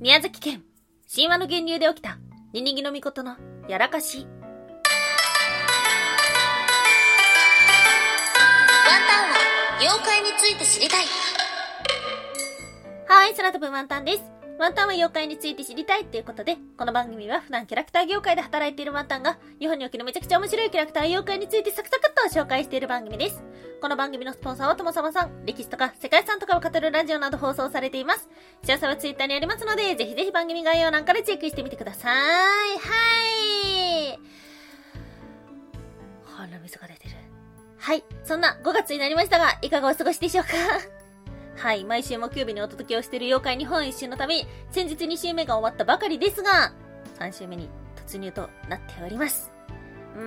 宮崎県、神話の源流で起きた、ニニギの御のやらかし。ワンタンは、妖怪について知りたい。はい、空飛ぶワンタンです。ワンタンは妖怪について知りたいっていうことで、この番組は普段キャラクター業界で働いているワンタンが、日本におけるめちゃくちゃ面白いキャラクター妖怪についてサクサクっと紹介している番組です。この番組のスポンサーはともさまさん、歴史とか世界遺産とかを語るラジオなど放送されています。詳細はツイッターにありますので、ぜひぜひ番組概要欄からチェックしてみてください。はい。鼻水が出てる。はい。そんな5月になりましたが、いかがお過ごしでしょうか？はい、毎週木曜日にお届けをしている妖怪日本一周のために、先日2週目が終わったばかりですが、3週目に突入となっております。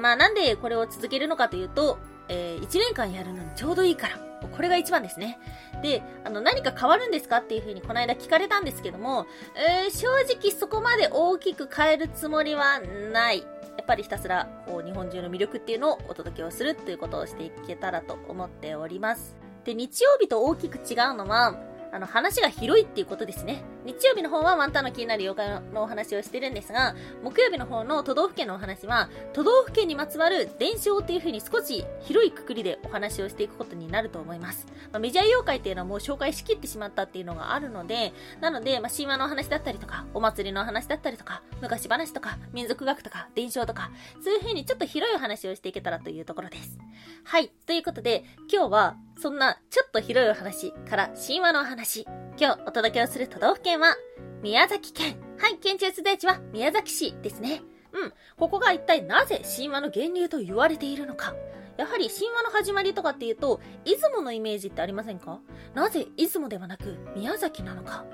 まあなんでこれを続けるのかというと、えー、1年間やるのにちょうどいいから。これが一番ですね。で、あの、何か変わるんですかっていうふうにこの間聞かれたんですけども、えー、正直そこまで大きく変えるつもりはない。やっぱりひたすら、こう、日本中の魅力っていうのをお届けをするっていうことをしていけたらと思っております。で、日曜日と大きく違うのは、あの、話が広いっていうことですね。日曜日の方はワンタンの気になる妖怪のお話をしてるんですが、木曜日の方の都道府県のお話は、都道府県にまつわる伝承っていう風に少し広いくくりでお話をしていくことになると思います。まあ、メジャー妖怪っていうのはもう紹介しきってしまったっていうのがあるので、なので、まあ、神話のお話だったりとか、お祭りのお話だったりとか、昔話とか、民族学とか、伝承とか、そういう風にちょっと広いお話をしていけたらというところです。はい。ということで、今日は、そんなちょっと広いお話から神話のお話、今日お届けをする都道府県は、宮崎県。はい、県中出地は宮崎市ですね。うん、ここが一体なぜ神話の源流と言われているのか。やはり神話の始まりとかっていうと、出雲のイメージってありませんか？なぜ出雲ではなく宮崎なのか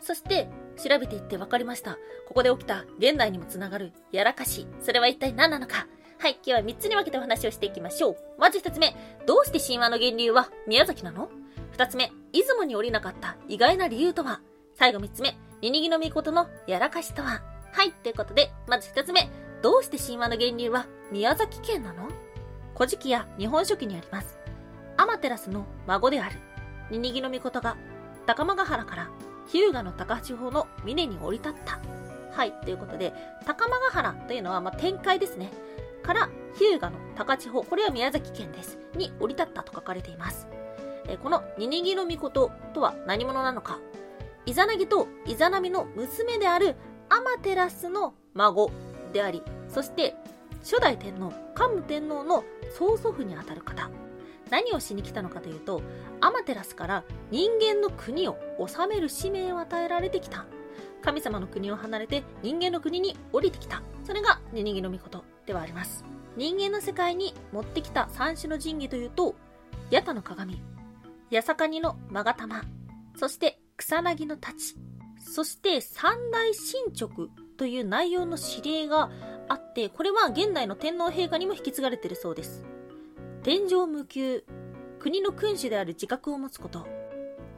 そして、調べていって分かりました。ここで起きた現代にもつながるやらかし。それは一体何なのかはい、今日は3つに分けてお話をしていきましょう。まず1つ目、どうして神話の源流は宮崎なの ?2 つ目、出雲に降りなかった意外な理由とは？最後3つ目、ニニギの御のやらかしとは？はい、ということで、まず1つ目、どうして神話の源流は宮崎県なの？古事記や日本書紀にあります。アマテラスの孫である、ニニギの御が、高間ヶ原から日向の高千穂の峰に降り立った。はい、ということで、高間ヶ原というのは、まあ、展開ですね。から日向の高千穂、これは宮崎県です。に降り立ったと書かれています。えこのニニギの御事とは何者なのか。イザナギとイザナミの娘であるアマテラスの孫であり、そして初代天皇、桓武天皇の曽祖父にあたる方。何をしに来たのかというと、アマテラスから人間の国を治める使命を与えられてきた。神様の国を離れて人間の国に降りてきた。それがニニギの御事ではあります。人間の世界に持ってきた三種の神器というと、ヤタの鏡、ヤサカニの勾玉、そして草薙の太刀、そして三大進捗という内容の指令があって、これは現代の天皇陛下にも引き継がれているそうです。天上無休、国の君主である自覚を持つこと、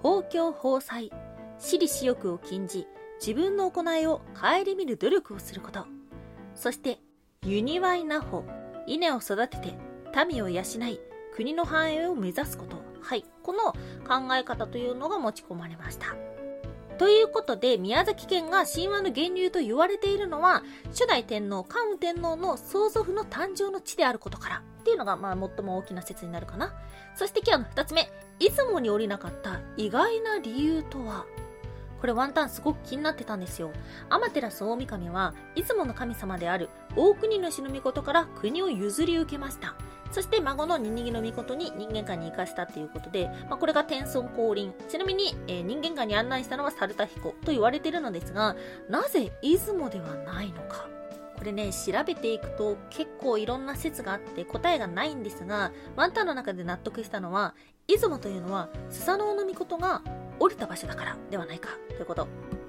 法教法裁、私利私欲を禁じ、自分の行いを顧みる努力をすること。そして、ユニワイナホ、稲を育てて、民を養い、国の繁栄を目指すこと。はい。この考え方というのが持ち込まれました。ということで、宮崎県が神話の源流と言われているのは、初代天皇、桓武天皇の曽祖父の誕生の地であることからっていうのが、まあ、最も大きな説になるかな。そして今日の二つ目、出雲に降りなかった意外な理由とはこれワンタンすごく気になってたんですよ。アマテラス大神は、出雲の神様である大国主の御事から国を譲り受けました。そして孫のニニギの御事に人間界に生かしたっていうことで、まあ、これが天孫降臨。ちなみに、えー、人間界に案内したのは猿田彦と言われているのですが、なぜ出雲ではないのか。これね、調べていくと結構いろんな説があって答えがないんですが、ワンタンの中で納得したのは、出雲というのは、スサノオノミコトが降りた場所だからではないかということ。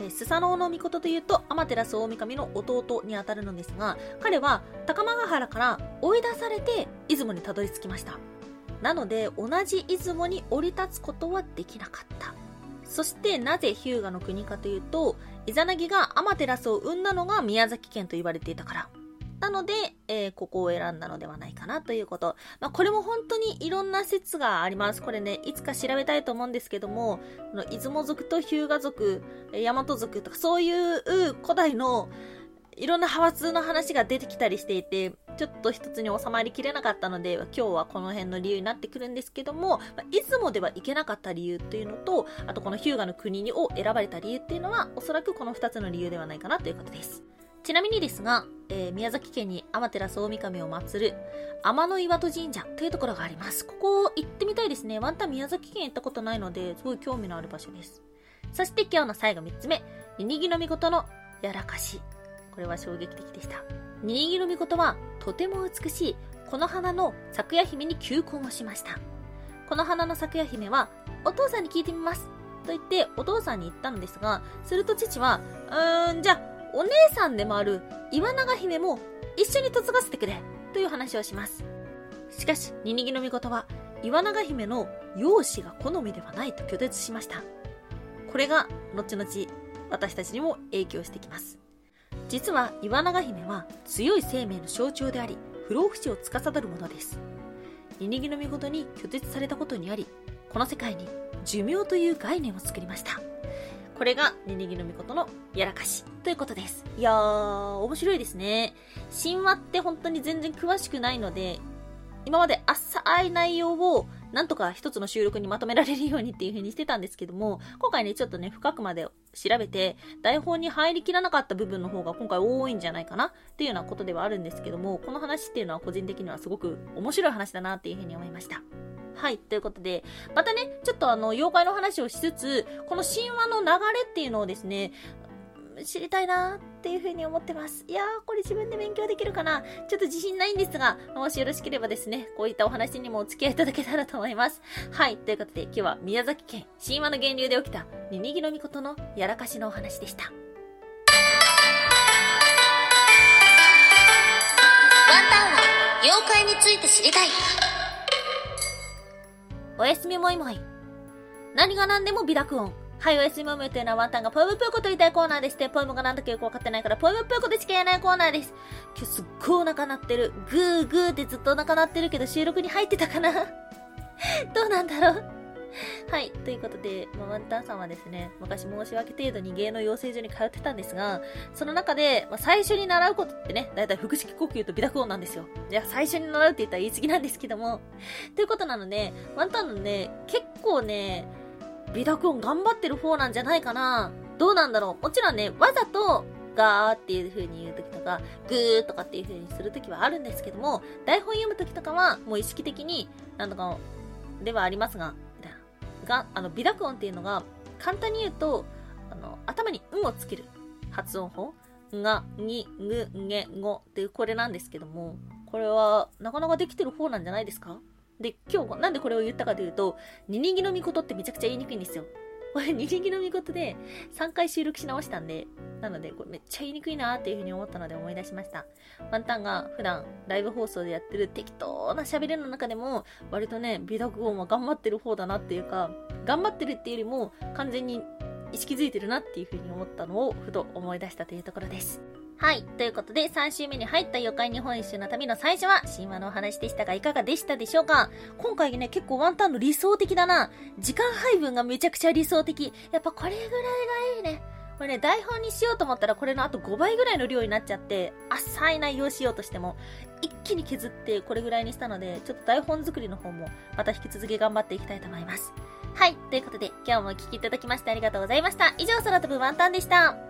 スサノオノミコトというと、アマテラス大神の弟にあたるのですが、彼は高間ヶ原から追い出されて出雲にたどり着きました。なので、同じ出雲に降り立つことはできなかった。そしてなぜ日向の国かというと、イザナギがアマテラスを生んだのが宮崎県と言われていたから。ったので、えー、ここを選んだのではないかなということ。まあ、これも本当にいろんな説があります。これね、いつか調べたいと思うんですけども、この出雲族と日向族、大和族とかそういう古代のいろんな派閥の話が出てきたりしていて、ちょっと一つに収まりきれなかったので、今日はこの辺の理由になってくるんですけども、まあ、出雲では行けなかった理由っていうのと、あとこの日向の国を選ばれた理由っていうのは、おそらくこの二つの理由ではないかなということです。ちなみにですが、えー、宮崎県に天照大神を祀る天の岩戸神社というところがあります。ここ行ってみたいですね。ワンタン宮崎県行ったことないので、すごい興味のある場所です。そして今日の最後3つ目、ニニギの御事のやらかし。これは衝撃的でした。ニニギの御事はとても美しいこの花の咲夜姫に求婚をしました。この花の咲夜姫はお父さんに聞いてみます。と言ってお父さんに言ったのですが、すると父は、うーん、じゃあお姉さんでもある岩永姫も一緒に嫁がせてくれという話をします。しかし、ニニギの御事は岩永姫の容姿が好みではないと拒絶しました。これが後々私たちにも影響してきます。実は岩永姫は強い生命の象徴であり、不老不死を司るものです。ニニギの御事に拒絶されたことにあり、この世界に寿命という概念を作りました。これが、ニニギの御事のやらかしということです。いやー、面白いですね。神話って本当に全然詳しくないので、今まで浅い内容をなんとか一つの収録にまとめられるようにっていう風にしてたんですけども、今回ね、ちょっとね、深くまで調べて、台本に入りきらなかった部分の方が今回多いんじゃないかなっていうようなことではあるんですけども、この話っていうのは個人的にはすごく面白い話だなっていう風に思いました。はい、ということで、またね、ちょっとあの、妖怪の話をしつつ、この神話の流れっていうのをですね、知りたいなっていうふうに思ってます。いやー、これ自分で勉強できるかなちょっと自信ないんですが、もしよろしければですね、こういったお話にもお付き合いいただけたらと思います。はい、ということで今日は宮崎県神話の源流で起きたニニギのことのやらかしのお話でした。ワンタンは妖怪について知りたい。おやすみもいもい。何が何でも美濁音。はい、おやすみもいもいというのはワンタンがポエムぷよこと言いたいコーナーでして、ポエムが何だかよくわかってないから、ポエムぷよこでしか言えないコーナーです。今日すっごいお腹鳴ってる。グーグーってずっとお腹鳴ってるけど収録に入ってたかな？どうなんだろう？はい。ということで、まあ、ワンタンさんはですね、昔申し訳程度に芸能養成所に通ってたんですが、その中で、まあ、最初に習うことってね、だいたい腹式呼吸と微濁音なんですよ。じゃあ最初に習うって言ったら言い過ぎなんですけども。ということなので、ワンタンのね、結構ね、微濁音頑張ってる方なんじゃないかな。どうなんだろう。もちろんね、わざと、ガーっていう風に言う時とか、グーとかっていう風にする時はあるんですけども、台本読む時とかは、もう意識的に、なんとか、ではありますが、が、あの、微濁音っていうのが、簡単に言うと、あの、頭にんをつける発音法が、に、ぐ、げ、ごっていうこれなんですけども、これはなかなかできてる方なんじゃないですか？で、今日、なんでこれを言ったかというと、ニニギのみことってめちゃくちゃ言いにくいんですよ。これ、ニニギのみことで3回収録し直したんで、なので、これめっちゃ言いにくいなーっていう風に思ったので思い出しました。ワンタンが普段ライブ放送でやってる適当な喋りの中でも、割とね、美濁音は頑張ってる方だなっていうか、頑張ってるっていうよりも、完全に意識づいてるなっていう風に思ったのを、ふと思い出したというところです。はい。ということで、3週目に入った妖怪日本一周の旅の最初は、神話のお話でしたが、いかがでしたでしょうか？今回ね、結構ワンタンの理想的だな。時間配分がめちゃくちゃ理想的。やっぱこれぐらいがいいね。これね、台本にしようと思ったらこれのあと5倍ぐらいの量になっちゃって、浅い内容しようとしても、一気に削ってこれぐらいにしたので、ちょっと台本作りの方もまた引き続き頑張っていきたいと思います。はい。ということで、今日もお聴きいただきましてありがとうございました。以上、空飛ぶワンタンでした。